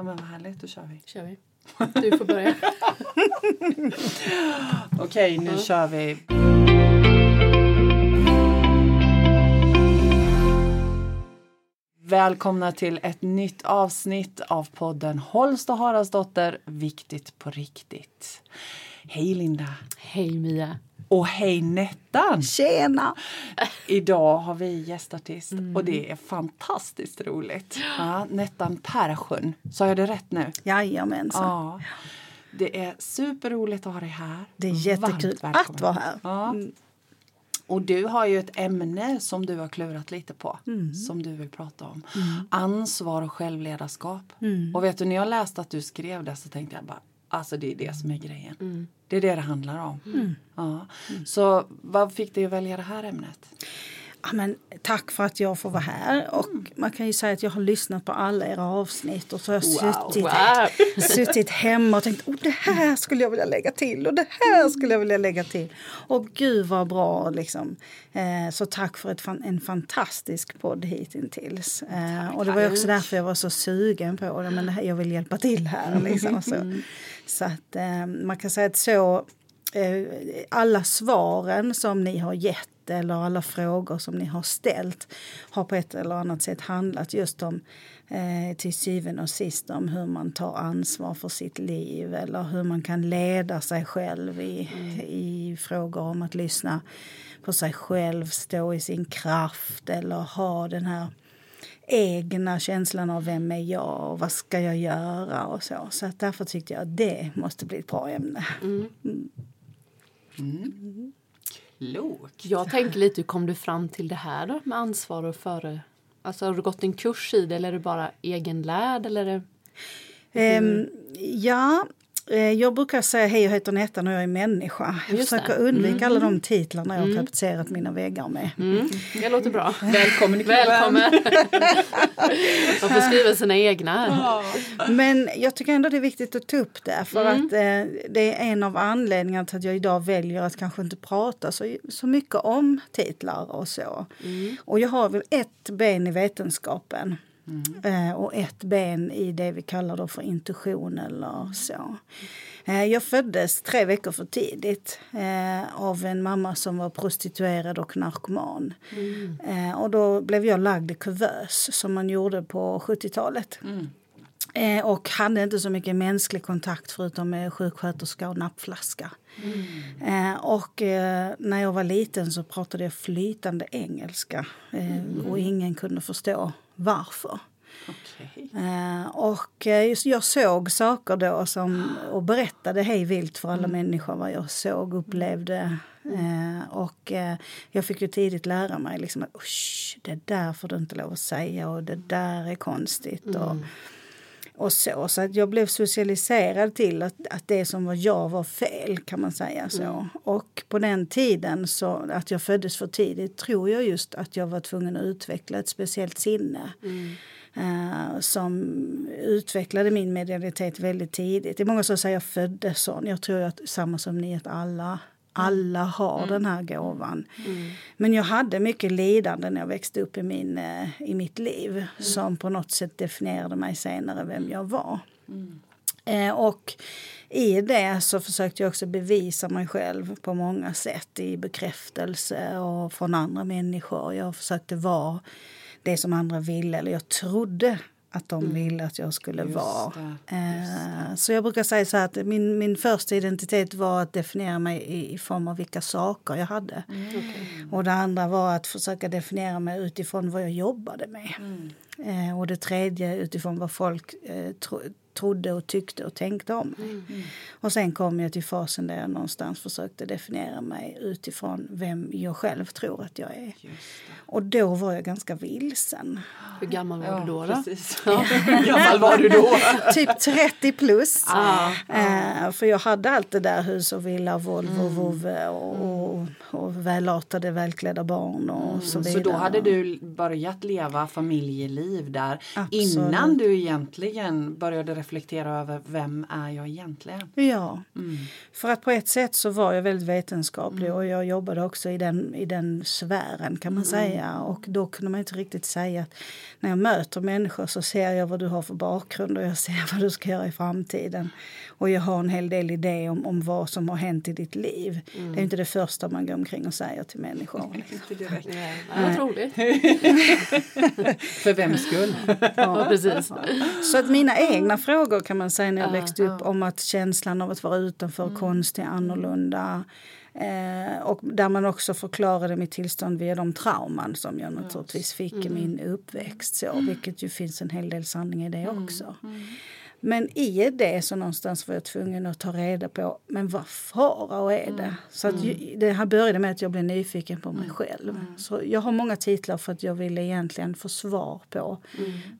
Ja men vad härligt, då kör vi. kör vi. Du får börja. Okej, nu kör vi. Välkomna till ett nytt avsnitt av podden Holst och Haraldsdotter Viktigt på riktigt. Hej Linda! Hej Mia. Och hej Nettan! Tjena! Idag har vi gästartist och det är fantastiskt roligt. Ja, Nettan Persson, sa jag det rätt nu? Jajamensan. Ja. Det är superroligt att ha dig här. Det är jättekul att vara här. Ja. Och du har ju ett ämne som du har klurat lite på. Mm. Som du vill prata om. Ansvar och självledarskap. Mm. Och vet du, när jag läste att du skrev det så tänkte jag bara Alltså det är det som är grejen. Det är det det handlar om. Mm. Ja. Så vad fick dig att välja det här ämnet? Men, tack för att jag får vara här. Och man kan ju säga att jag har lyssnat på alla era avsnitt och så har jag suttit, Wow. suttit hemma och tänkt oh, det här skulle jag vilja lägga till och det här skulle jag vilja lägga till. Och gud vad bra liksom. Eh, så tack för ett, en fantastisk podd hittills. Eh, och det var också därför jag var så sugen på det. Men det här, jag vill hjälpa till här liksom. Så, så att eh, man kan säga att så eh, alla svaren som ni har gett eller alla frågor som ni har ställt har på ett eller annat sätt handlat just om eh, till syvende och sist om hur man tar ansvar för sitt liv eller hur man kan leda sig själv i, i frågor om att lyssna på sig själv, stå i sin kraft eller ha den här egna känslan av vem är jag och vad ska jag göra och så. Så att därför tyckte jag att det måste bli ett bra ämne. Klok. Jag tänker lite, hur kom du fram till det här då med ansvar och före? Alltså har du gått en kurs i det eller är det bara egenlärd eller är det... Ehm, ja, jag brukar säga hej jag heter Nettan och jag är människa. Jag Just försöker det. undvika alla de titlarna jag har tapetserat mina väggar med. Mm, det låter bra. Välkommen i klubben. Välkommen! Man får skriva sina egna. här. Men jag tycker ändå det är viktigt att ta upp det för att eh, det är en av anledningarna till att jag idag väljer att kanske inte prata så, så mycket om titlar och så. Och jag har väl ett ben i vetenskapen. Eh, och ett ben i det vi kallar då för intuition eller så. Eh, jag föddes tre veckor för tidigt eh, av en mamma som var prostituerad och narkoman. Eh, och då blev jag lagd i kuvös som man gjorde på 70-talet. Eh, och hade inte så mycket mänsklig kontakt förutom med sjuksköterska och nappflaska. Eh, och eh, när jag var liten så pratade jag flytande engelska eh, och ingen kunde förstå varför. Okej. Eh, och eh, jag såg saker då som, och berättade hej vilt för alla människor vad jag såg och upplevde. Eh, och jag fick ju tidigt lära mig liksom att "Usch, det där får du inte lov att säga och det där är konstigt. Och, och så. Så att jag blev socialiserad till att, att det som var jag var fel kan man säga så. Och på den tiden så att jag föddes för tidigt tror jag just att jag var tvungen att utveckla ett speciellt sinne. eh, som utvecklade min medialitet väldigt tidigt. Det är många som säger att jag föddes sån. Jag tror att samma som ni att alla alla har den här gåvan. Men jag hade mycket lidande när jag växte upp i, min, eh, i mitt liv som på något sätt definierade mig senare vem jag var. Eh, och i det så försökte jag också bevisa mig själv på många sätt i bekräftelse och från andra människor. Jag försökte vara det som andra ville, eller jag trodde att de ville att jag skulle Just vara. det, Eh, så jag brukar säga så här att min, min första identitet var att definiera mig i, i form av vilka saker jag hade. Och det andra var att försöka definiera mig utifrån vad jag jobbade med. Eh, och det tredje utifrån vad folk eh, tro, trodde och tyckte och tänkte om mig. Och sen kom jag till fasen där jag någonstans försökte definiera mig utifrån vem jag själv tror att jag är. Just det. Och då var jag ganska vilsen. Hur gammal var du då? då? precis. Hur gammal var du då? typ 30 plus. Ah, Eh, för jag hade allt det där hus och villa, Volvo, vovve och, och, och välartade, välklädda barn och så vidare. Så då hade du börjat leva familjeliv där Absolut. innan du egentligen började reflektera över vem är jag egentligen? Ja, Mm. för att på ett sätt så var jag väldigt vetenskaplig Mm. och jag jobbade också i den, i den sfären kan man säga. Och då kunde man inte riktigt säga att när jag möter människor så ser jag vad du har för bakgrund och jag ser vad du ska göra i framtiden. Och jag har en hel del idé om, om vad som har hänt i ditt liv. Mm. Det är inte det första man går omkring och säger till människor. Inte direkt. Nej. För vems skull? Ja, precis. Så att mina egna frågor kan man säga när jag Ja, växte upp om att känslan av att vara utanför, konstig, annorlunda. Eh, och där man också förklarade mitt tillstånd via de trauman som jag naturligtvis fick i min uppväxt. Så, vilket ju finns en hel del sanning i det också. Men i det så någonstans var jag tvungen att ta reda på men vad farao är det? Så att ju, det här började med att jag blev nyfiken på mig själv. Så jag har många titlar för att jag ville egentligen få svar på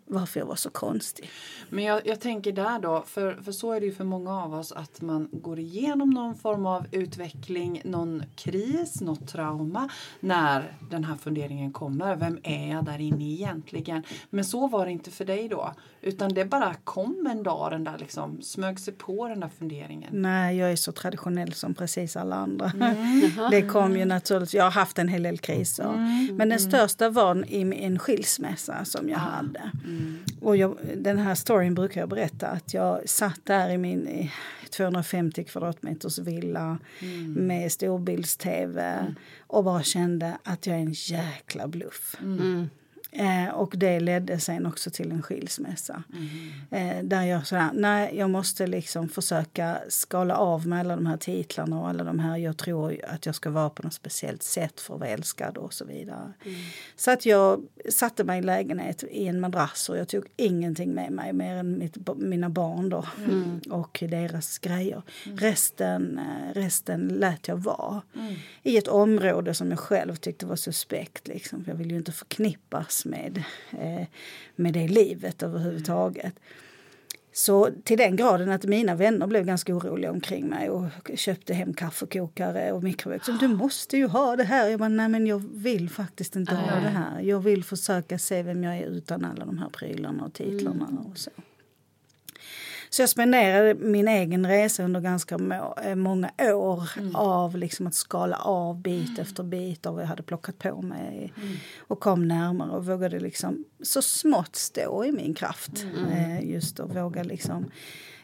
varför jag var så konstig. Men jag, jag tänker där då, för, för så är det ju för många av oss att man går igenom någon form av utveckling, någon kris, något trauma när den här funderingen kommer. Vem är jag där inne egentligen? Men så var det inte för dig då, utan det bara kom en dag den där liksom, smög sig på den där funderingen. Nej, jag är så traditionell som precis alla andra. Jaha. Det kom ju naturligt. Jag har haft en hel del kriser. Men den största var i en skilsmässa som jag hade. Och jag, den här storyn brukar jag berätta att jag satt där i min i 250 kvadratmeters villa med storbilds-tv och bara kände att jag är en jäkla bluff. Mm. Eh, och det ledde sen också till en skilsmässa. Eh, där jag sådär, nej jag måste liksom försöka skala av med alla de här titlarna och alla de här, jag tror att jag ska vara på något speciellt sätt för att vara älskad och så vidare. Så att jag satte mig i lägenhet i en madrass och jag tog ingenting med mig mer än mitt, mina barn då och deras grejer. Resten, eh, resten lät jag vara. I ett område som jag själv tyckte var suspekt. Liksom. Jag vill ju inte förknippas med, eh, med det livet överhuvudtaget. Så till den graden att mina vänner blev ganska oroliga omkring mig och köpte hem kaffekokare och mikrovåg. Du måste ju ha det här. Jag bara, nej men jag vill faktiskt inte ha Nej. det här. Jag vill försöka se vem jag är utan alla de här prylarna och titlarna och så. Så jag spenderade min egen resa under ganska må, eh, många år av liksom att skala av bit efter bit av vad jag hade plockat på mig och kom närmare och vågade liksom så smått stå i min kraft. Eh, just att våga liksom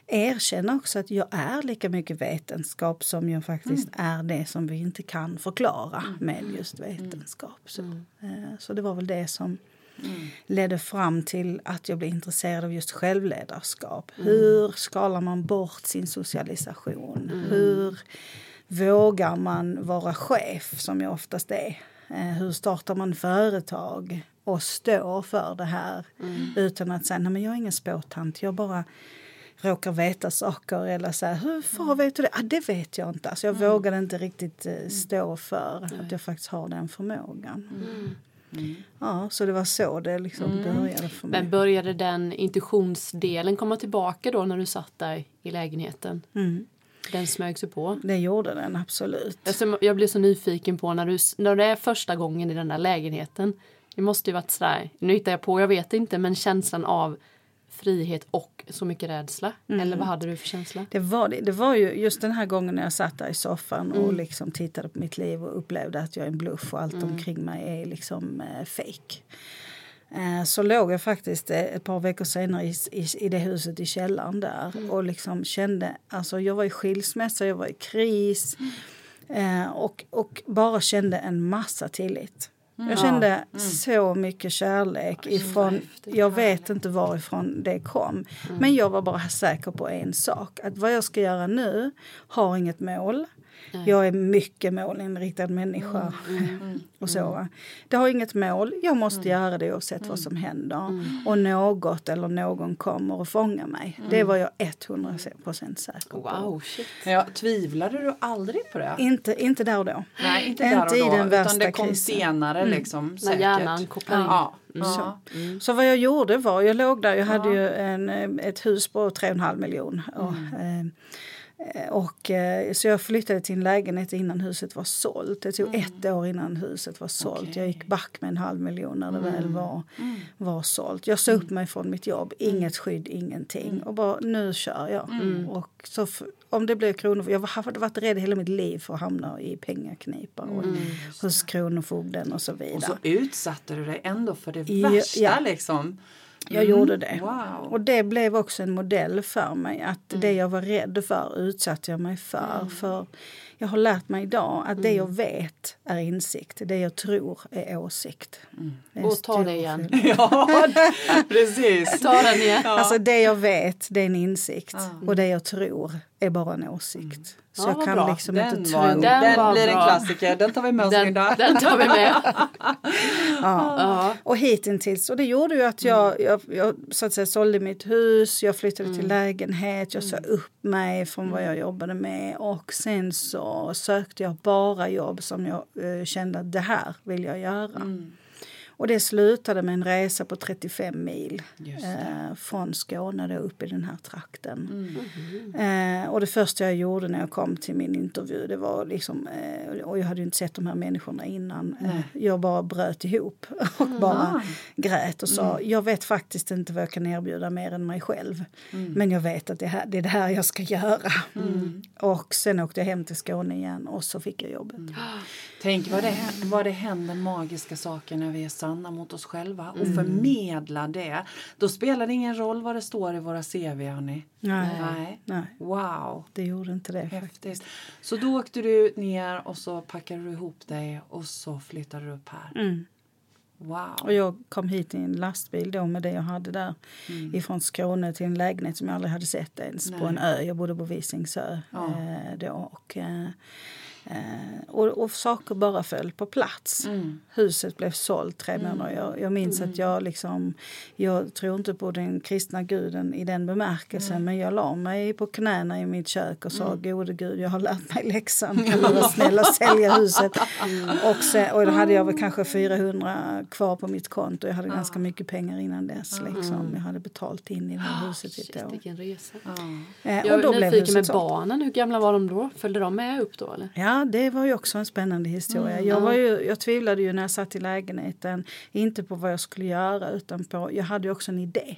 erkänna också att jag är lika mycket vetenskap som jag faktiskt är det som vi inte kan förklara med just vetenskap. Så, eh, så det var väl det som ledde fram till att jag blev intresserad av just självledarskap. Hur skalar man bort sin socialisation? Hur vågar man vara chef, som jag oftast är? Eh, hur startar man företag och står för det här utan att säga nej men jag är ingen spåtant, jag bara råkar veta saker eller så här, hur fan vet du det? Ah, det vet jag inte. Alltså jag vågade inte riktigt eh, stå för att jag faktiskt har den förmågan. Ja, så det var så det liksom började för mig. Men började den intuitionsdelen komma tillbaka då när du satt där i lägenheten? Mm. Den smög sig på? Det gjorde den absolut. Alltså, jag blev så nyfiken på när, du, när det är första gången i den där lägenheten. Det måste ju varit sådär, nu hittar jag på, jag vet inte, men känslan av frihet och så mycket rädsla. Eller vad hade du för känsla? Det var, det. det var ju just den här gången när jag satt där i soffan och liksom tittade på mitt liv och upplevde att jag är en bluff och allt omkring mig är liksom eh, fake. Eh, så låg jag faktiskt eh, ett par veckor senare i, i, i det huset i källaren där och liksom kände, alltså jag var i skilsmässa, jag var i kris eh, och, och bara kände en massa tillit. Jag kände så mycket kärlek ifrån, häftigt. jag vet inte varifrån det kom. Men jag var bara säker på en sak, att vad jag ska göra nu har inget mål. Jag är mycket målinriktad människa. och så. Det har inget mål, jag måste göra det oavsett vad som händer. Och något eller någon kommer att fånga mig. Det var jag 100% säker på. Wow, shit. Ja, tvivlade du aldrig på det? Inte, inte där och då. Nej, inte Inte där och då. i den utan värsta det kom krisen. senare liksom. När Säkert. hjärnan kopplar in. Ja. Så. ja. Så vad jag gjorde var, jag låg där, jag hade ju en, ett hus på 3,5 miljoner. Och, eh, Eh, Och, eh, så jag flyttade till en lägenhet innan huset var sålt. Det tog ett år innan huset var sålt. Okej. Jag gick back med en halv miljon när det väl var, Mm. var sålt. Jag sa upp mig från mitt jobb, inget skydd, ingenting. Och bara, nu kör jag. Och så om det blir kronofogden, jag har varit rädd hela mitt liv för att hamna i pengaknipa och hos kronofogden och så vidare. Och så utsatte du dig ändå för det värsta ja. liksom. Jag gjorde det. Wow. Och det blev också en modell för mig. Att det jag var rädd för utsatte jag mig för. För jag har lärt mig idag att det jag vet är insikt. Det jag tror är åsikt. Det är en Och ta det igen. Ja, precis. Ta den igen. Alltså det jag vet, det är en insikt. Och det jag tror är bara en åsikt. Så Ja, jag kan bra. liksom Den, inte var, tro. den, Den var blir en bra. klassiker. Den tar vi med oss Den, Linda. den tar vi med. Ja. Ja. Och hittills, och det gjorde ju att jag, jag, jag så att säga, sålde mitt hus, jag flyttade till lägenhet, jag sa upp mig från vad jag jobbade med och sen så sökte jag bara jobb som jag eh, kände att det här vill jag göra. Mm. Och det slutade med en resa på 35 mil eh, från Skåne då upp i den här trakten. Mm. Eh, och det första jag gjorde när jag kom till min intervju, det var liksom, eh, och jag hade ju inte sett de här människorna innan, eh, jag bara bröt ihop och bara grät och sa, jag vet faktiskt inte vad jag kan erbjuda mer än mig själv. Men jag vet att det, här, det är det här jag ska göra. Och sen åkte jag hem till Skåne igen och så fick jag jobbet. Tänk vad det, vad det händer magiska saker när vi är sanna mot oss själva och förmedlar det. Då spelar det ingen roll vad det står i våra CV, hörni. Nej, Nej. nej, Wow. det gjorde inte det. Häftigt. Så då åkte du ner och så packade du ihop dig och så flyttade du upp här. Mm. Wow. Och jag kom hit i en lastbil då med det jag hade där ifrån Skåne till en lägenhet som jag aldrig hade sett ens på en ö. Jag bodde på Visingsö Ja. eh, då. Och, eh, eh, och, och saker bara föll på plats. Mm. Huset blev sålt tre månader. Jag, jag minns att jag liksom, jag tror inte på den kristna guden i den bemärkelsen men jag la mig på knäna i mitt kök och sa gode gud jag har lärt mig läxan. Kan du vara snäll och sälja huset? Och, sen, och då hade jag väl kanske 400 kvar på mitt konto. Jag hade ganska mycket pengar innan dess. Liksom. Jag hade betalt in i det här huset i ett Shit, år. vilken resa. Ja. Eh, Jag och då är nyfiken med huset barnen. Hur gamla var de då? Följde de med upp då? Eller? Ja, det var ju också en spännande historia. Jag, var ju, jag tvivlade ju när jag satt i lägenheten, inte på vad jag skulle göra utan på, jag hade ju också en idé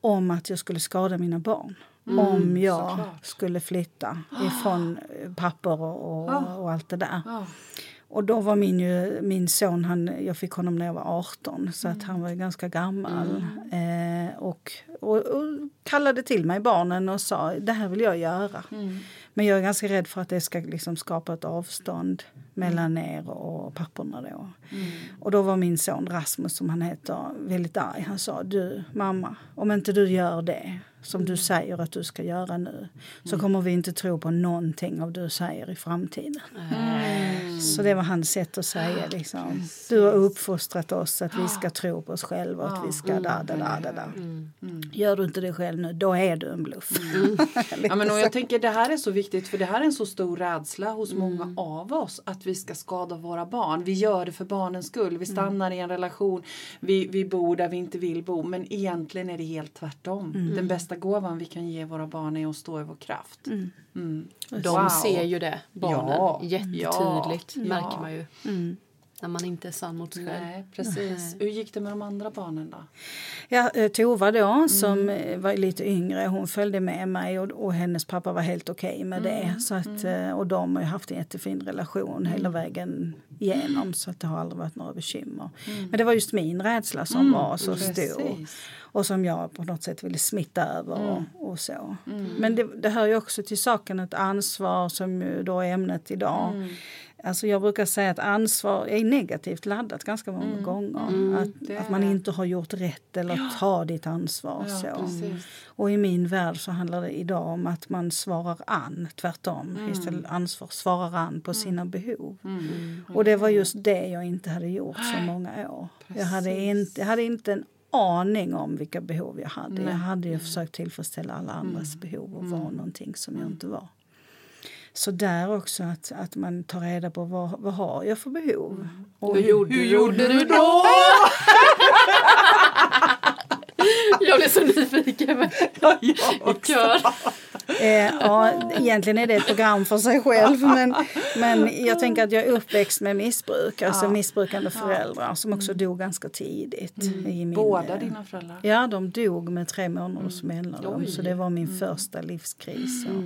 om att jag skulle skada mina barn. om jag såklart. skulle flytta ifrån eh, papper och, och, och allt det där. Ja. Och då var min, ju, min son, han, jag fick honom när jag var 18 så Mm. att han var ganska gammal. Eh, och, och, och kallade till mig barnen och sa det här vill jag göra. Men jag är ganska rädd för att det ska liksom skapa ett avstånd mellan er och papporna då. Mm. Och då var min son Rasmus som han heter väldigt arg. Han sa du mamma om inte du gör det som du säger att du ska göra nu så kommer vi inte tro på någonting av du säger i framtiden. Så det var hans sätt att säga liksom. Du har uppfostrat oss att vi ska tro på oss själva och att vi ska da, da, da, da, da. Gör du inte det själv nu, då är du en bluff. Ja, men och jag tänker det här är så viktigt för det här är en så stor rädsla hos många av oss att vi ska skada våra barn. Vi gör det för barnens skull. Vi stannar i en relation. Vi, vi bor där vi inte vill bo. Men egentligen är det helt tvärtom. Den bästa gåvan vi kan ge våra barn är att stå i vår kraft. Mm. De Wow. ser ju det, barnen. Ja, Jättetydligt ja, märker man ju. Mm. När man inte är sann mot sig själv. Nej, precis. Hur gick det med de andra barnen då? Ja, eh, Tova då, Mm. som eh, var lite yngre, hon följde med mig och, och hennes pappa var helt okej med det. Mm. Så att, eh, och de har ju haft en jättefin relation hela vägen igenom så att det har aldrig varit några bekymmer. Men det var just min rädsla som var så stor. Mm. Precis. Och som jag på något sätt ville smitta över Mm. och, och så. Men det, det hör ju också till saken ett ansvar som då är ämnet idag. Mm. Alltså jag brukar säga att ansvar är negativt laddat ganska många gånger. Mm. att, att man inte har gjort rätt eller tar ditt ansvar. Ja, så. precis. Och i min värld så handlar det idag om att man svarar an, tvärtom. Mm. Istället ansvar svarar an på sina behov. Mm. Och det var just det jag inte hade gjort så många år. Jag hade, inte, jag hade inte en aning om vilka behov jag hade. Nej. Mm. Jag hade ju försökt tillfredsställa alla andras behov och vara någonting som jag inte var. Så där också att, att man tar reda på vad, vad har jag för behov. Och Hur gjorde, hur gjorde du då? jag blev så nyfiken. Ja, jag kör. Eh, ja, egentligen är det ett program för sig själv. Men, men jag tänker att jag är uppväxt med missbruk, alltså Ja. missbrukande föräldrar som också dog ganska tidigt. I min, Båda eh, dina föräldrar? Ja, de dog med tre månaders mellanrum. Oj. Så det var min första livskris. Och,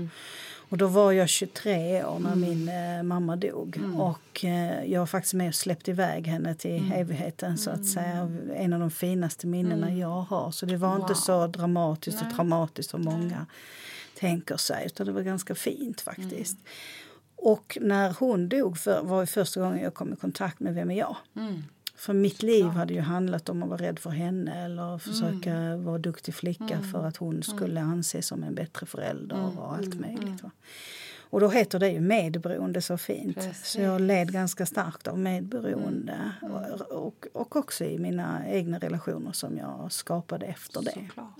och då var jag 23 år när min eh, mamma dog. Och eh, jag var faktiskt med och släppte iväg henne till evigheten så att säga. En av de finaste minnena jag har. Så det var inte Wow. så dramatiskt och traumatiskt som många tänker sig. Utan det var ganska fint faktiskt. Och när hon dog för, var det första gången jag kom i kontakt med Vem är jag? Mm. För mitt liv hade ju handlat om att vara rädd för henne eller försöka vara duktig flicka för att hon skulle anses som en bättre förälder och allt möjligt. Va? Och då heter det ju medberoende så fint. Precis. Så jag led ganska starkt av medberoende. Och, och, och också i mina egna relationer som jag skapade efter det. Såklart.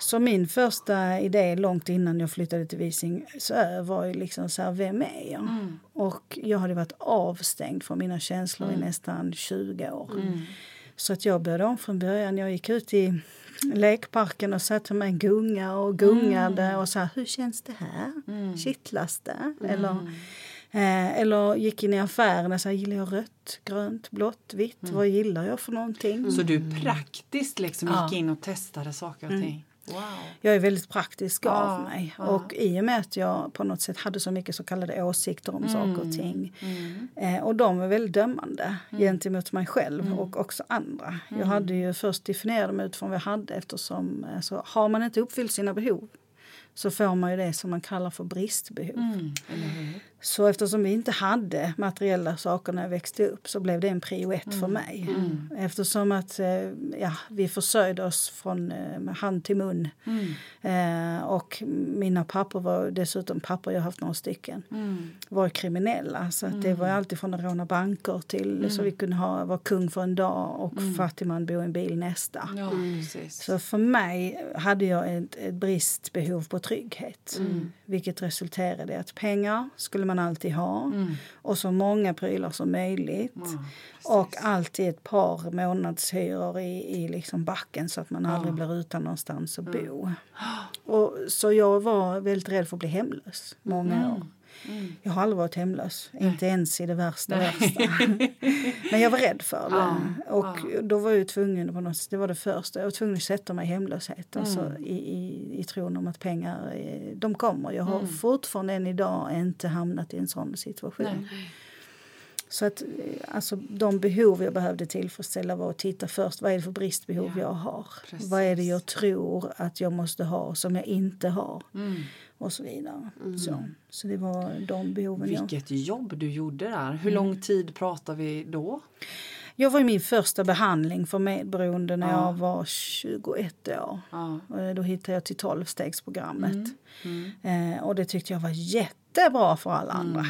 Så min första idé långt innan jag flyttade till Visingsö var ju liksom så här, vem är jag? Mm. Och jag hade varit avstängd från mina känslor i nästan 20 år. Mm. Så att jag började om från början. Jag gick ut i lekparken och satte mig en gunga och gungade Mm. och sa hur känns det här? Kittlas det? Eller, eh, eller gick in i affären och sa gillar jag rött, grönt, blått, vitt? Mm. Vad gillar jag för någonting? Så du praktiskt liksom Ja. gick in och testade saker och ting? Wow. Jag är väldigt praktisk Ja, av mig. ja. Och i och med att jag på något sätt hade så mycket så kallade åsikter om saker och ting. Mm. Eh, och de var väldigt dömande gentemot mig själv och också andra. Jag hade ju först definierat mig utifrån vad jag hade eftersom alltså, har man inte uppfyllt sina behov så får man ju det som man kallar för bristbehov. Mm. Så eftersom vi inte hade materiella saker när jag växte upp så blev det en prio ett för mig. Eftersom att eh, ja, vi försörjde oss från eh, hand till mun. Eh, och mina pappor var dessutom pappor, jag har haft några stycken, Mm. var kriminella. Så att det var alltid från att råna banker till så vi kunde ha, vara kung för en dag och fattigman bo i en bil nästa. Ja. Så för mig hade jag ett, ett bristbehov på trygghet. Mm. Vilket resulterade i att pengar skulle man alltid ha. Och så många prylar som möjligt. Mm. Ja, och alltid ett par månadshyror i, i liksom backen så att man aldrig blir utan någonstans att bo. Och, så jag var väldigt rädd för att bli hemlös många år. Jag har aldrig varit hemlös, inte ens i det värsta värsta. Men jag var rädd för det. Och då var jag tvungen på något det var det första, jag var tvungen att sätta mig i hemlöshet. Alltså i, i, i tron om att pengar, eh, de kommer. Jag har fortfarande än idag inte hamnat i en sån situation. Nej. Så att eh, alltså, de behov jag behövde tillfredsställa var att titta först, vad är det för bristbehov Ja, jag har? precis. Vad är det jag tror att jag måste ha som jag inte har? Mm. Och så vidare. Så, så det var de behoven jag... Vilket jobb du gjorde där. Hur lång tid pratar vi då? Jag var i min första behandling för medberoende när Ja. jag var 21 år. Ja. Eh, Då hittade jag till 12-stegsprogrammet. Mm. Eh, och det tyckte jag var jättebra för alla andra.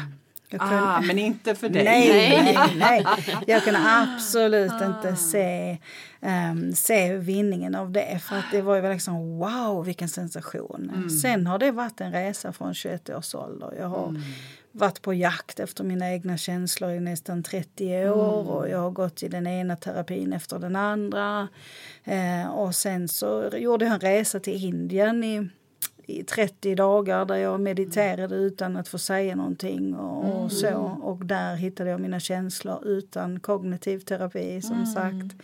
Jag kunde- Ah, men inte för dig. Nej, nej, nej. Jag kunde absolut inte se, ehm, se vinningen av det. För att det var ju liksom wow vilken sensation. Sen har det varit en resa från 21 års ålder. Jag har varit på jakt efter mina egna känslor i nästan 30 år och jag har gått i den ena terapin efter den andra. Eh, och sen så gjorde jag en resa till Indien i i 30 dagar där jag mediterade utan att få säga någonting och, och så. Och där hittade jag mina känslor utan kognitiv terapi som sagt.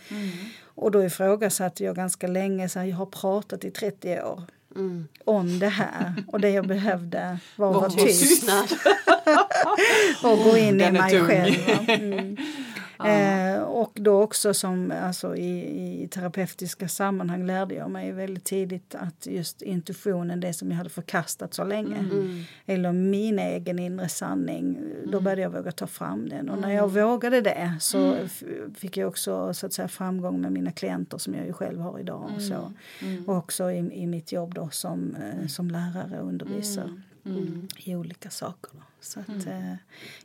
Och då ifrågasatte jag ganska länge, så här, jag har pratat i 30 år Mm. om det här och det jag behövde var att Var vara tyst. och gå in i Den mig tung. själv. Mm. Eh, och då också som alltså, i, i terapeutiska sammanhang lärde jag mig väldigt tidigt att just intuitionen, det som jag hade förkastat så länge, Mm. eller min egen inre sanning, då började jag våga ta fram den. Och när jag vågade det så fick jag också så att säga, framgång med mina klienter som jag ju själv har idag. Och, så. och också i, i mitt jobb då som, eh, som lärare och undervisare Mm. i olika saker. Så att, eh,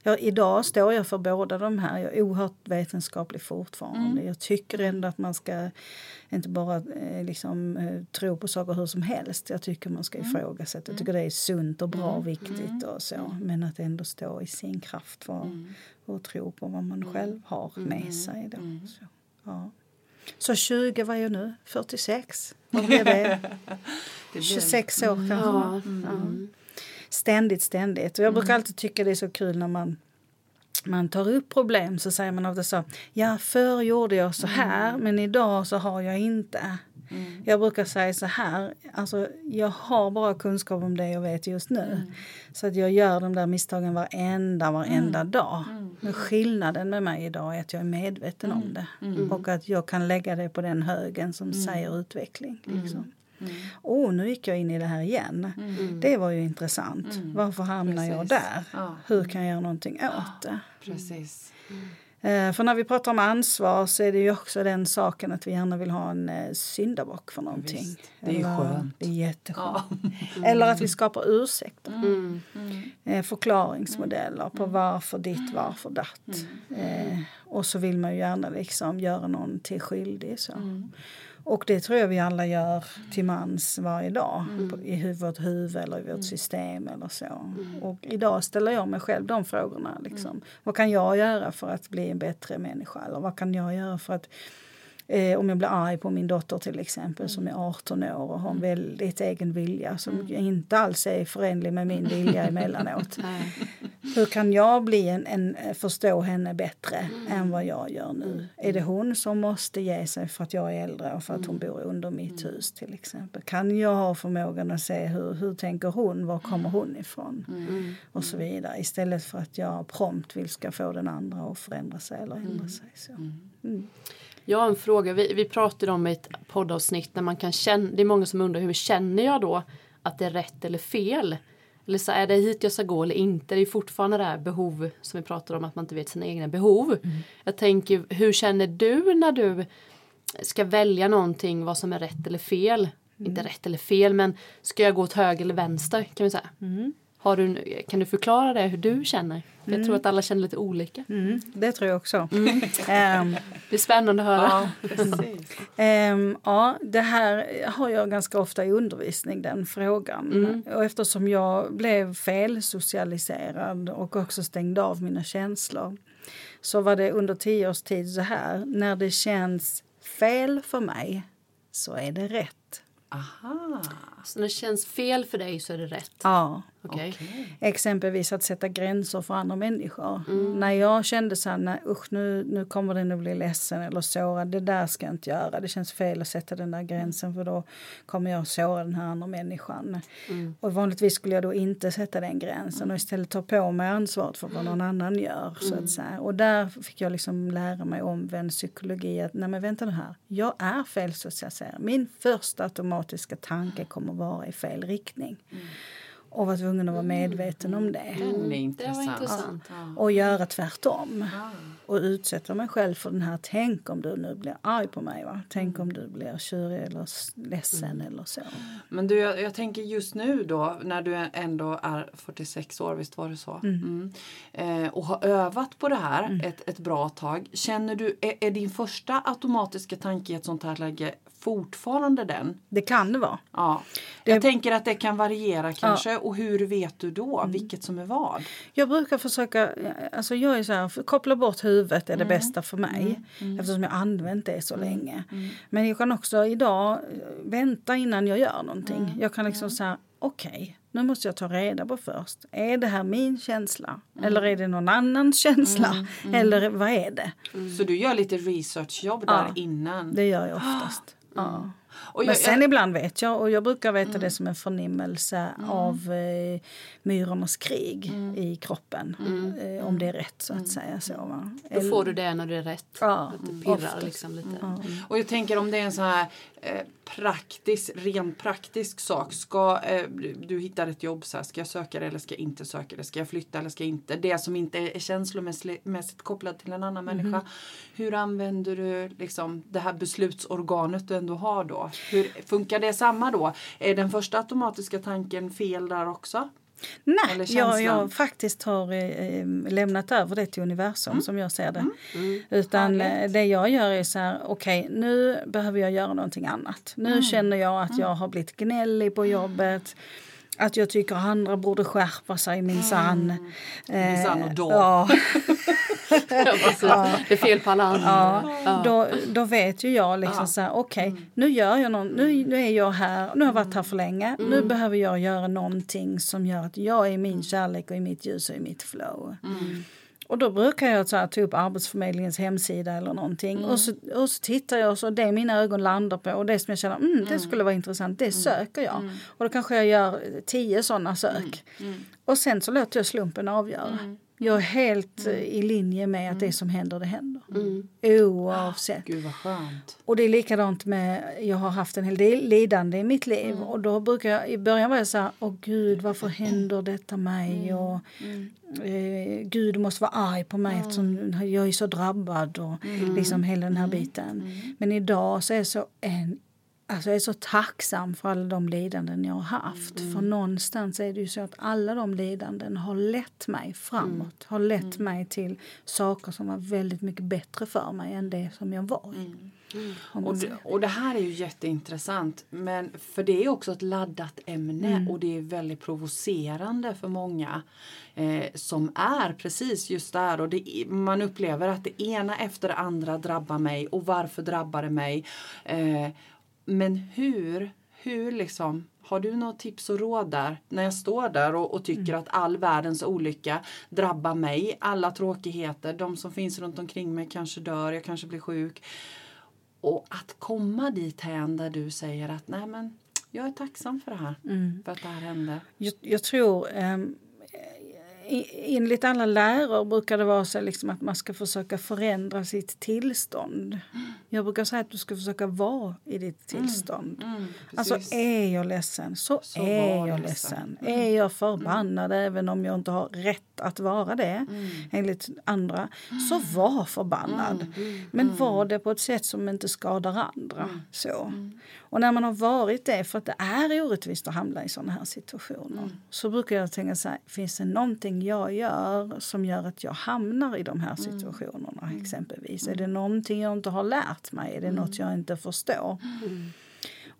ja, idag står jag för båda de här. Jag är oerhört vetenskaplig fortfarande. Jag tycker ändå att man ska inte bara eh, liksom, eh, tro på saker hur som helst. Jag tycker man ska ifrågasätta. Jag tycker det är sunt och bra och viktigt och så. Men att ändå stå i sin kraft för, och tro på vad man själv har med sig. Då. Så, ja. så 20, vad är jag nu? 46? Vad blir det? Det blir- 26 år kanske. Ja. Mm. Ständigt, ständigt. Och jag brukar alltid tycka det är så kul när man man tar upp problem så säger man ofta så ja förr gjorde jag så här men idag så har jag inte. Jag brukar säga så här, alltså jag har bara kunskap om det jag vet just nu. Så att jag gör de där misstagen varenda, varenda dag. Men skillnaden med mig idag är att jag är medveten om det. Och att jag kan lägga det på den högen som säger utveckling. Liksom. Åh, nu gick jag in i det här igen. Det var ju intressant. Varför hamnar jag där? Ja. Hur kan jag göra någonting åt det? Precis. Eh, för när vi pratar om ansvar så är det ju också den saken att vi gärna vill ha en eh, syndabock för någonting. Visst, det är ju Eller- skönt. Det är jätteskönt. Ja. Eller att vi skapar ursäkter. Mm. Eh, förklaringsmodeller på varför ditt, varför datt. Eh, och så vill man ju gärna liksom göra någon till skyldig. Så. Och det tror jag vi alla gör till mans varje dag på, i vårt huvud eller i vårt system eller så. Och idag ställer jag mig själv de frågorna. Liksom. Vad kan jag göra för att bli en bättre människa? Eller vad kan jag göra för att Eh, om jag blir arg på min dotter till exempel som är 18 år och har en väldigt egen vilja som inte alls är förenlig med min vilja emellanåt. Hur kan jag bli en, en, förstå henne bättre än vad jag gör nu? Är det hon som måste ge sig för att jag är äldre och för att hon bor under mitt hus till exempel? Kan jag ha förmågan att se hur, hur tänker hon? Var kommer hon ifrån? Och så vidare. Istället för att jag prompt vill ska få den andra att förändra sig eller ändra sig. Så. Mm. Jag har en fråga. Vi, vi pratade om ett poddavsnitt när man kan känna, det är många som undrar hur känner jag då att det är rätt eller fel? Eller så är det hit jag ska gå eller inte? Det är fortfarande det här behov som vi pratade om att man inte vet sina egna behov. Jag tänker, hur känner du när du ska välja någonting vad som är rätt eller fel? Inte rätt eller fel men ska jag gå åt höger eller vänster kan vi säga. Har du, kan du förklara det hur du känner? För Jag tror att alla känner lite olika. Mm, det tror jag också. Ehm, Det är spännande att höra. Ja. Ehm, ja, det här har jag ganska ofta i undervisning, den frågan. Och eftersom jag blev felsocialiserad och också stängde av mina känslor så var det under tio års tid så här, när det känns fel för mig så är det rätt. Aha. Så när det känns fel för dig så är det rätt. Ja. Okej. Exempelvis att sätta gränser för andra människor. När jag kände så här, nej, usch nu, nu kommer den att bli ledsen eller sårad. Det där ska jag inte göra. Det känns fel att sätta den där gränsen för då kommer jag att såra den här andra människan. Och vanligtvis skulle jag då inte sätta den gränsen och istället ta på mig ansvaret för vad någon annan gör. Så att säga. Och där fick jag liksom lära mig omvänd psykologi att nej men vänta nu här. Jag är felsocialiserad. Min första automatiska tanke kommer vara i fel riktning. Och var tvungen att vara medveten om det. Var intressant. intressant. Och göra tvärtom. Och utsätta mig själv för den här, tänk om du nu blir arg på mig va? Tänk om du blir tjurig eller ledsen eller så. Men du, jag, jag tänker just nu då när du ändå är 46 år, visst var det så? Mm. Eh, och har övat på det här ett, ett bra tag. Känner du, är, är din första automatiska tanke i ett sånt här läge fortfarande den? Det kan det vara. Ja. Det- Jag tänker att det kan variera kanske. Och hur vet du då vilket som är vad? Jag brukar försöka, alltså jag är så här, koppla bort huvudet är det bästa för mig. Eftersom jag använt det så länge. Men jag kan också idag eh, vänta innan jag gör någonting. Jag kan liksom säga, okej, nu måste jag ta reda på först. Är det här min känsla? Eller är det någon annans känsla? Eller vad är det? Så du gör lite researchjobb där innan? Det gör jag oftast. Ja. Och Men jag, sen jag, ibland vet jag, och jag brukar veta det som en förnimmelse av eh, myrornas krig i kroppen. Eh, om det är rätt så att säga. Så, va? Då får du det när det är rätt. Ja, att det pirrar oftast. liksom lite. och jag tänker om det är en sån här eh, praktisk, rent praktisk sak. Ska eh, du hittar ett jobb så här, ska jag söka det eller ska jag inte söka det? Ska jag flytta eller ska jag inte? Det som inte är känslomässigt kopplat till en annan människa. Hur använder du liksom det här beslutsorganet du ändå har då? Hur funkar det samma då? Är den första automatiska tanken fel där också? Nej, jag, jag faktiskt har eh, eh, lämnat över det till universum som jag ser det. Utan eh, det jag gör är så här, okej nu behöver jag göra någonting annat. Nu känner jag att jag har blivit gnällig på jobbet. Att jag tycker andra borde skärpa sig minsann. Eh, Minsann och då. Ja. Ja, precis. Det är fel på alla andra. Ja, Ja. Då, då vet ju jag liksom så här, okej, nu gör jag någon, nu, nu är jag här, nu har jag varit här för länge, nu behöver jag göra någonting som gör att jag är i min kärlek och i mitt ljus och i mitt flow. Och då brukar jag så här, ta upp Arbetsförmedlingens hemsida eller någonting. Och, så, och så tittar jag och så det mina ögon landar på och det som jag känner, mm, det skulle vara intressant, det söker jag. Och då kanske jag gör tio sådana sök. Och sen så låter jag slumpen avgöra. Jag är helt eh, i linje med att det som händer, det händer. Oavsett. Gud vad skönt. Och det är likadant med, jag har haft en hel del lidande i mitt liv. Och då brukar jag, i början var jag så här, åh gud varför händer detta mig? Och eh, gud måste vara arg på mig eftersom jag är så drabbad. Och liksom hela den här biten. Men idag så är jag så en Alltså jag är så tacksam för alla de lidanden jag har haft. För någonstans är det ju så att alla de lidanden har lett mig framåt. Har lett mig till saker som var väldigt mycket bättre för mig än det som jag var i. Man Och det, och det här är ju jätteintressant. Men för det är också ett laddat ämne och det är väldigt provocerande för många eh, som är precis just där. Och det, man upplever att det ena efter det andra drabbar mig. Och varför drabbar det mig? Eh, men hur, hur liksom har du något tips och råd där? När jag står där och, och tycker att all världens olycka drabbar mig. Alla tråkigheter, de som finns runt omkring mig kanske dör, jag kanske blir sjuk. Och att komma dit hän där du säger att nej men jag är tacksam för det här. För att det här hände. Jag, jag tror... i- enligt alla läror brukar det vara så liksom att man ska försöka förändra sitt tillstånd. Jag brukar säga att du ska försöka vara i ditt tillstånd. Mm, Alltså precis. är jag ledsen så, Så är jag ledsen. ledsen. Är jag förbannad även om jag inte har rätt att vara det enligt andra så var förbannad. Men var det på ett sätt som inte skadar andra. Så. Och när man har varit det, för att det är orättvist att hamna i sådana här situationer så brukar jag tänka så här, finns det någonting jag gör som gör att jag hamnar i de här situationerna exempelvis? Är det någonting jag inte har lärt mig? Är det något jag inte förstår?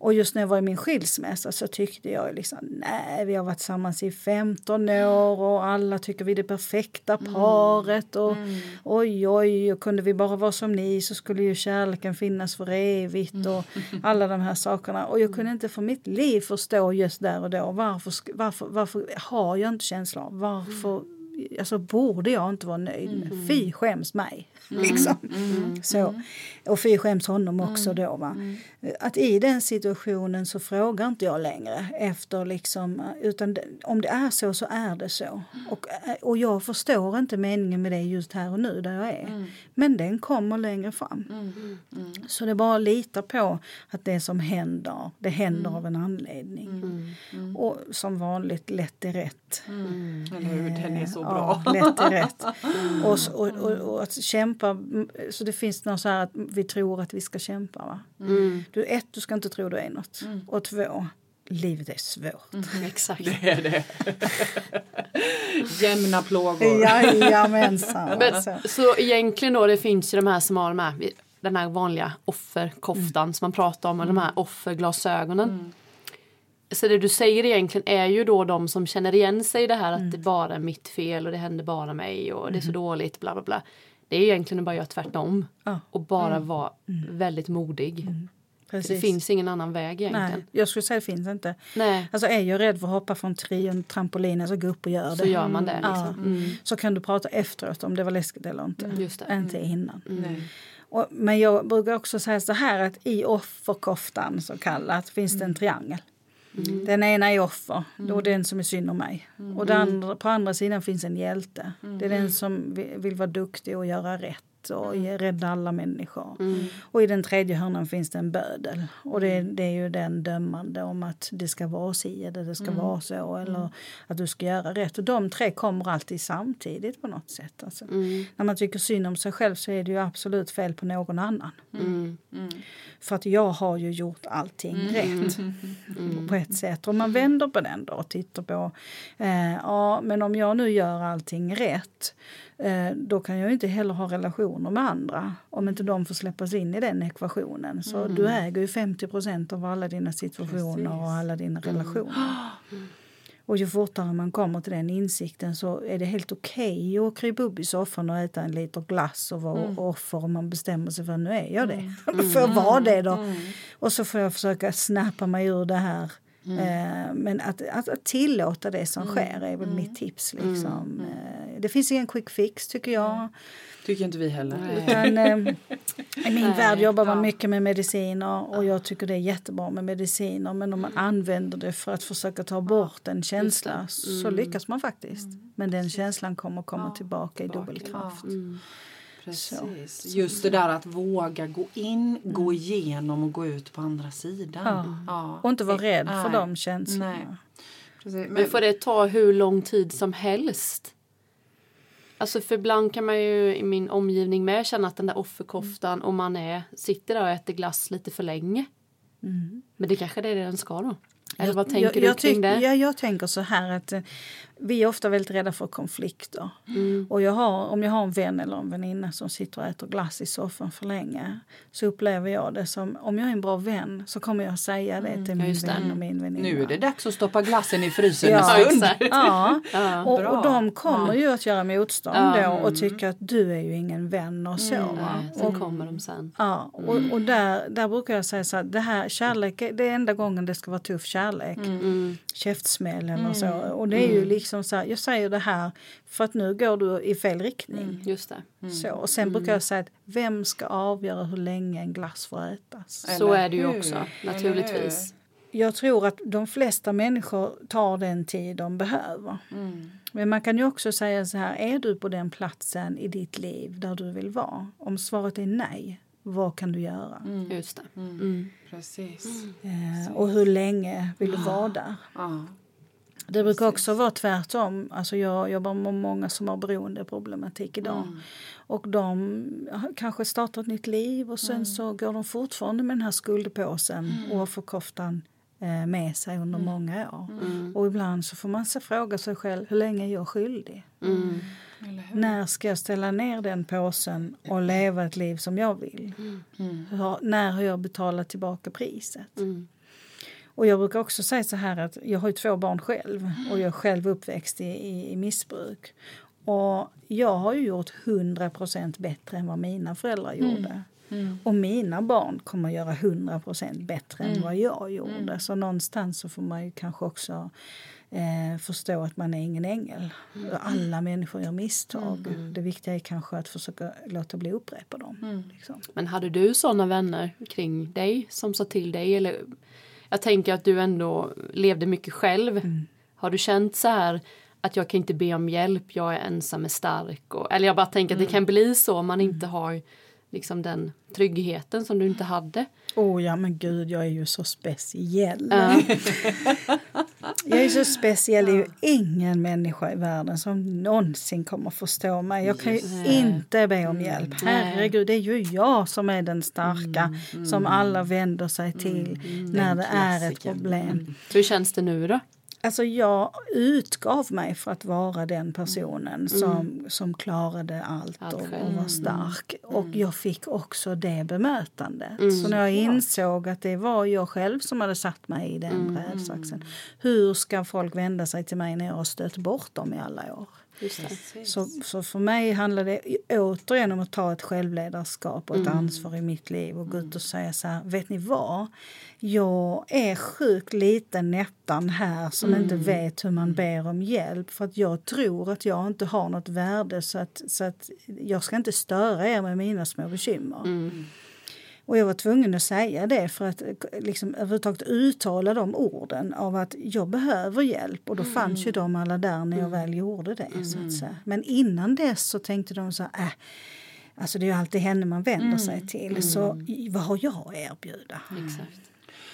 Och just när jag var i min skilsmässa så tyckte jag liksom, nej vi har varit tillsammans i 15 år och alla tycker vi är det perfekta paret och oj oj och kunde vi bara vara som ni så skulle ju kärleken finnas för evigt och alla de här sakerna. Och jag kunde inte för mitt liv förstå just där och då varför, varför, varför har jag inte känslor? Varför alltså, borde jag inte vara nöjd? Fy skäms mig. Liksom. Så. Och fy skäms honom också då. Va? Att i den situationen så frågar inte jag längre efter liksom, utan om det är så så är det så. Och, eh, och jag förstår inte meningen med det just här och nu där jag är. Men den kommer längre fram. Så det är bara att lita på att det som händer, det händer av en anledning. Och som vanligt, lätt är rätt. Eller hur? Den är så bra. Ja, lätt är rätt. Och, och, och, och att kämpa, mm, så det finns något så här att vi tror att vi ska kämpa. Va? Du, ett, du ska inte tro du är något. Och två, livet är svårt. Exakt. Det är det. Jämna plågor. Jajamensan. Men, alltså. så egentligen då, det finns ju de här som har de här, den här vanliga offerkoftan som man pratar om, och de här offerglasögonen. Så det du säger egentligen är ju då de som känner igen sig i det här att det bara är mitt fel och det händer bara mig och det är så dåligt bla bla bla. Det är egentligen att bara göra tvärtom Ja. och bara vara väldigt modig. Det Precis. finns ingen annan väg egentligen. Nej, jag skulle säga det finns inte. Nej. Alltså är jag rädd för att hoppa från trion, trampolinen så gå upp och gör det. Så gör man det. Ja. Liksom. Mm. Så kan du prata efteråt om det var läskigt eller inte. Just det. Inte innan. Nej. Och, men jag brukar också säga så här att i offerkoftan så kallat finns det en triangel. Den ena är offer, då är den som är synd om mig. Och den andra, på andra sidan finns en hjälte. Det är den som vi- vill vara duktig och göra rätt och ge- rädda alla människor. Och i den tredje hörnan finns det en bödel. Och det, är- det är ju den dömande om att det ska vara si eller det ska vara så. Eller att du ska göra rätt. Och de tre kommer alltid samtidigt på något sätt. Alltså, När man tycker synd om sig själv så är det ju absolut fel på någon annan. Mm. För att jag har ju gjort allting rätt på ett sätt. Om man vänder på den då och tittar på, eh, ja men om jag nu gör allting rätt då kan jag inte heller ha relationer med andra om inte de får släppas in i den ekvationen. Så du äger ju 50% av alla dina situationer och alla dina relationer. Och ju fortare man kommer till den insikten så är det helt okej okay att krypa upp i soffan och äta en liter glass och vara offer om man bestämmer sig för nu är jag det. Då får jag vara det då. Och så får jag försöka snappa mig ur det här. Eh, men att, att, att tillåta det som sker är väl mitt tips. Liksom. Eh, det finns ingen quick fix tycker jag. Tycker inte vi heller. Utan, eh, I min Nej, värld jobbar man ja. mycket med mediciner och jag tycker det är jättebra med mediciner men om man använder det för att försöka ta bort en känsla så lyckas man faktiskt. Men den känslan kommer komma tillbaka i dubbel kraft. Mm. Precis. Just det där att våga gå in, gå igenom och gå ut på andra sidan. Ja. Ja. Och inte vara rädd för Nej. de känslorna. Nej. Precis. Men får det ta hur lång tid som helst? Alltså för ibland kan man ju i min omgivning med känna att den där offerkoftan och man är, sitter där och äter glass lite för länge. Men det kanske det är det den ska då? Eller vad tänker du jag, kring tyck- det? Ja, jag tänker så här att eh, vi är ofta väldigt rädda för konflikter. Mm. Och jag har, om jag har en vän eller en väninna som sitter och äter glass i soffan för länge så upplever jag det som, om jag är en bra vän så kommer jag säga det till Mm. Ja, min just det. vän och min väninna. Nu är det dags att stoppa glassen i frysen Ja, en stund. Ja, Ja. och, och de kommer ju att göra motstånd Ja. då och tycka att du är ju ingen vän och så. va? Nej, sen kommer de sen. Ja, och, och där, där brukar jag säga så här, det här kärlek, det är enda gången det ska vara tuff kärlek. Mm. Käftsmäll eller så. Och det är ju liksom så här, jag säger det här för att nu går du i fel riktning. Just det. Så, och sen brukar jag säga att vem ska avgöra hur länge en glass får ätas? Så Eller är det ju också, naturligtvis. Jag tror att de flesta människor tar den tid de behöver. Mm. Men man kan ju också säga så här, är du på den platsen i ditt liv där du vill vara? Om svaret är nej, vad kan du göra? Just det. Mm. Precis. Eh, och hur länge vill du vara där? Ja. Det brukar också vara tvärtom. Alltså jag jobbar med många som har beroendeproblematik idag. Och de har kanske startar ett nytt liv och sen så går de fortfarande med den här skuldpåsen och offerkoftan eh, med sig under många år. Och ibland så får man sig fråga sig själv, hur länge är jag skyldig? Mm. När ska jag ställa ner den påsen och leva ett liv som jag vill? Mm. Hur, när har jag betalat tillbaka priset? Mm. Och jag brukar också säga så här att jag har två barn själv och jag är själv uppväxt i, i, i missbruk. Och jag har ju gjort 100% bättre än vad mina föräldrar gjorde. Mm. Och mina barn kommer att göra 100% bättre än vad jag gjorde. Så någonstans så får man ju kanske också eh, förstå att man är ingen ängel. Alla människor gör misstag. Det viktiga är kanske att försöka låta bli upprepa dem. Liksom. Men hade du såna vänner kring dig som sa till dig? Eller, jag tänker att du ändå levde mycket själv. Mm. Har du känt så här att jag kan inte be om hjälp, jag är ensam är stark? Och, eller jag bara tänker att Mm. det kan bli så om man inte har liksom den tryggheten som du inte hade. Oh ja, men gud, jag är ju så speciell. Ja. Jag är så speciell. Det är ju ingen människa i världen som någonsin kommer förstå mig. Jag kan ju Nej. inte be om hjälp. Nej. Herregud, det är ju jag som är den starka som alla vänder sig till när det är ett problem. Hur känns det nu då? Alltså jag utgav mig för att vara den personen som, som klarade allt, Allt och, och var stark. Och jag fick också det bemötandet. Så när jag insåg att det var jag själv som hade satt mig i den rävsaxen. Hur ska folk vända sig till mig när jag har stött bort dem i alla år? Så, så för mig handlar det återigen om att ta ett självledarskap och ett ansvar i mitt liv och gå ut och säga så här, vet ni vad? Jag är sjukt liten nättan här som inte vet hur man ber om hjälp för att jag tror att jag inte har något värde så att, så att jag ska inte störa er med mina små bekymmer. Mm. Och jag var tvungen att säga det för att liksom, överhuvudtaget uttala de orden av att jag behöver hjälp och då fanns ju de alla där när jag väl gjorde det. Så att säga. Men innan dess så tänkte de så här, äh, alltså det är ju alltid henne man vänder sig till så i- vad har jag att erbjuda? Exakt.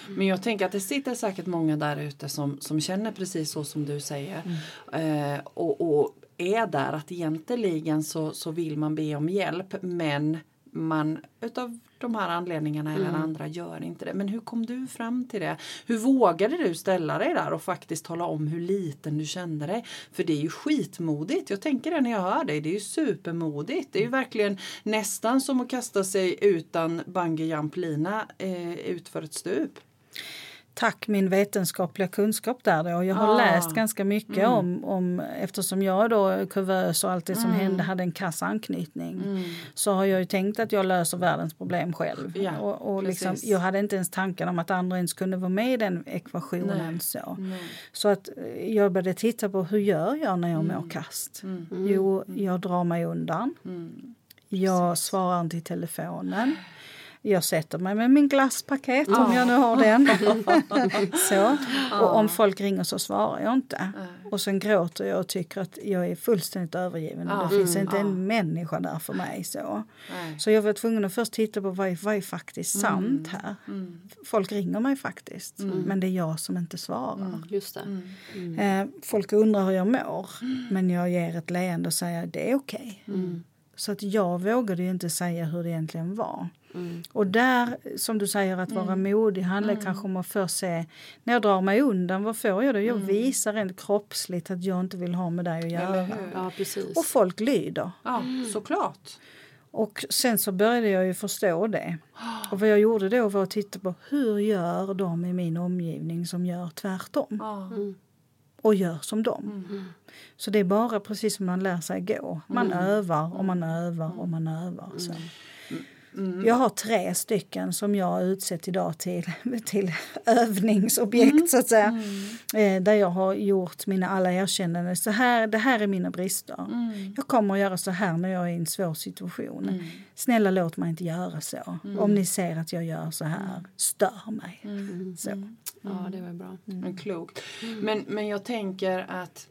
Men jag tänker att det sitter säkert många där ute som, som känner precis så som du säger. Eh, och, och är där att egentligen så, så vill man be om hjälp men man utav de här anledningarna eller andra gör inte det. Men hur kom du fram till det? Hur vågade du ställa dig där och faktiskt tala om hur liten du kände dig? För det är ju skitmodigt. Jag tänker det när jag hör dig. Det är ju supermodigt. Det är ju verkligen nästan som att kasta sig utan bungee jump lina eh, ut för ett stup. Tack min vetenskapliga kunskap där då. Jag har Ah. läst ganska mycket Mm. om, om, eftersom jag då kuvös och allt det som Mm. hände hade en kass anknytning. Mm. Så har jag ju tänkt att jag löser världens problem själv. Ja, och, och liksom, jag hade inte ens tanken om att andra ens kunde vara med i den ekvationen. Nej. Så. Nej. så att eh, jag började titta på hur gör jag när jag mår kast? Mm. Jo, jag drar mig undan. Mm. Jag svarar inte i telefonen. Jag sätter mig med min glasspaket om jag nu har den. så. Och om folk ringer så svarar jag inte. Och sen gråter jag och tycker att jag är fullständigt övergiven. Och det finns inte en människa där för mig. Så, så jag var tvungen att först titta på vad vad är faktiskt sant här. Mm. Folk ringer mig faktiskt. Men det är jag som inte svarar. Mm. Eh, folk undrar hur jag mår. Men jag ger ett leende och säger det är okej. Så att jag vågade ju inte säga hur det egentligen var. Och där, som du säger, att vara modig handlar kanske om att först se, när jag drar mig undan, vad får jag då? Jag visar rent kroppsligt att jag inte vill ha med dig att göra. Ja, precis. Och folk lyder. Ja, såklart. Och sen så började jag ju förstå det. Och vad jag gjorde då var att titta på hur gör de i min omgivning som gör tvärtom? Och gör som dem. Så det är bara precis som man lär sig gå. Man övar och man övar och man övar. Så. Jag har tre stycken som jag har utsett idag till, till övningsobjekt så att säga. Eh, där jag har gjort mina alla erkännanden. Så här, det här är mina brister. Jag kommer att göra så här när jag är i en svår situation. Snälla låt mig inte göra så. Om ni ser att jag gör så här, stör mig. Så. Ja, det var bra. Men klokt. Men, men jag tänker att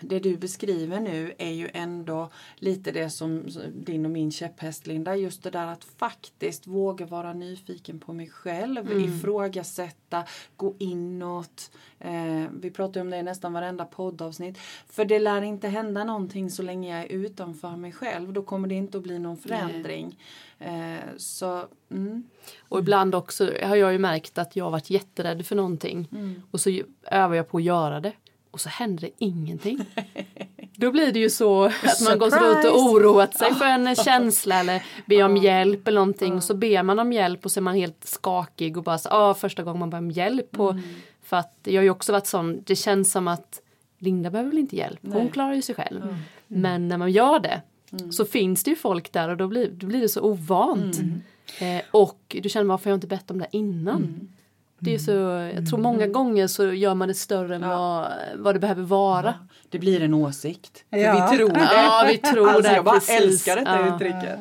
det du beskriver nu är ju ändå lite det som din och min käpphäst Linda. Just det där att faktiskt våga vara nyfiken på mig själv. Ifrågasätta, gå inåt. Eh, vi pratar om det i nästan varenda poddavsnitt. För det lär inte hända någonting så länge jag är utanför mig själv. Då kommer det inte att bli någon förändring. Eh, så, mm. Och ibland också har jag ju märkt att jag har varit jätterädd för någonting. Och så övar jag på att göra det. Och så händer det ingenting. Då blir det ju så att man går runt och oroat sig för en känsla eller ber om hjälp eller någonting. Och så ber man om hjälp och så är man helt skakig och bara så, ah, första gången man ber om hjälp. Och, För att jag har ju också varit sån, det känns som att Linda behöver väl inte hjälp, hon Nej. klarar ju sig själv. Men när man gör det så finns det ju folk där och då blir, då blir det så ovant. Eh, och du känner varför har jag inte bett om det innan? Det är så, jag tror många gånger så gör man det större än vad, vad det behöver vara. Det blir en åsikt. Ja. Vi tror det. Ja, vi tror alltså, det. jag bara precis. älskar detta Ja. uttrycket.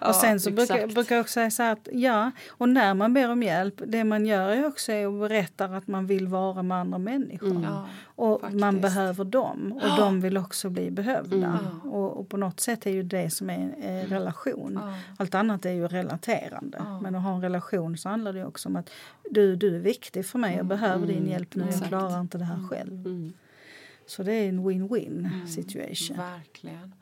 Och sen så brukar, exakt. brukar jag också säga så här att ja, och när man ber om hjälp, det man gör är också att berätta att man vill vara med andra människor. Ja, och faktiskt. man behöver dem och de vill också bli behövda. Mm. Och, och på något sätt är ju det som är en eh, relation. Ja. Allt annat är ju relaterande. Ja. Men att ha en relation så handlar det också om att du, du är viktig för mig, jag behöver din hjälp nu, jag klarar inte det här själv. Mm. Så det är en win-win situation. Verkligen.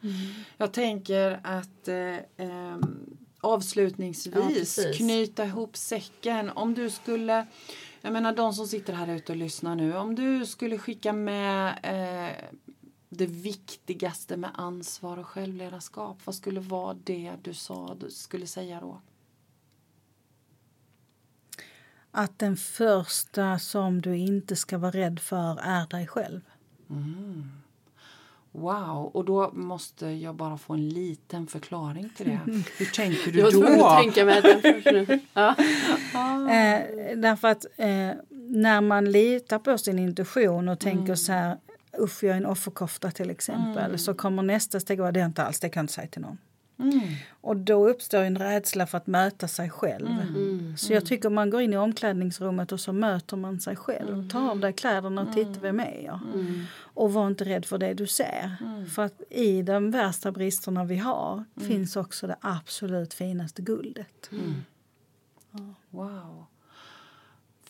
Jag tänker att eh, ehm, avslutningsvis Ja, knyta ihop säcken. Om du skulle, jag menar de som sitter här ute och lyssnar nu. Om du skulle skicka med eh, det viktigaste med ansvar och självledarskap. Vad skulle vara det du sa du skulle säga då? Att den första som du inte ska vara rädd för är dig själv. Wow, och då måste jag bara få en liten förklaring till det. Hur tänker du Jag var då? tvungen att tänka mig det först nu. Ja. Eh, därför att eh, när man litar på sin intuition och tänker så här usch jag är en offerkofta till exempel så kommer nästa steg vara det är inte alls, det kan jag inte säga till någon. Mm. Och då uppstår en rädsla för att möta sig själv. Så jag tycker man går in i omklädningsrummet och så möter man sig själv. Ta av dig kläderna och titta vem är jag? Och var inte rädd för det du ser. För att i de värsta bristerna vi har finns också det absolut finaste guldet. Wow.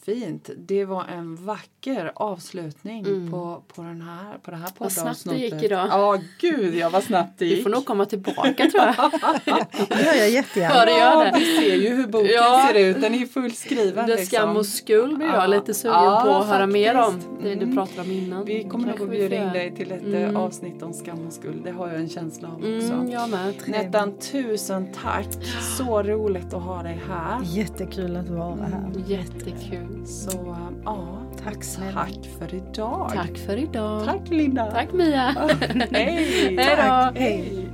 Fint. Det var en vacker avslutning på, på, den här, på det här Mm. Vad snabbt det poddavsnittet. gick idag. Ja, gud ja, vad snabbt det Vi gick. får nog komma tillbaka tror jag. Det gör jag jättegärna. Ja, det gör Ja, det. vi ser ju hur boken Ja. ser ut. Den är fullskriven. Det liksom. skam och skuld blir jag Ja. lite sugen Ja, på att höra faktiskt. mer om. Det Mm. du pratade om innan. Vi kommer nog att vi bjuda in dig till ett Mm. eh, avsnitt om skam och skuld. Det har jag en känsla av också. Mm, jag med. Nettan, tusen tack. Så roligt att ha dig här. Jättekul att vara här. Jättekul. Så ja, Tack snälla. tack för idag. Tack för idag. Tack Linda. Tack Mia. Hej. Hej.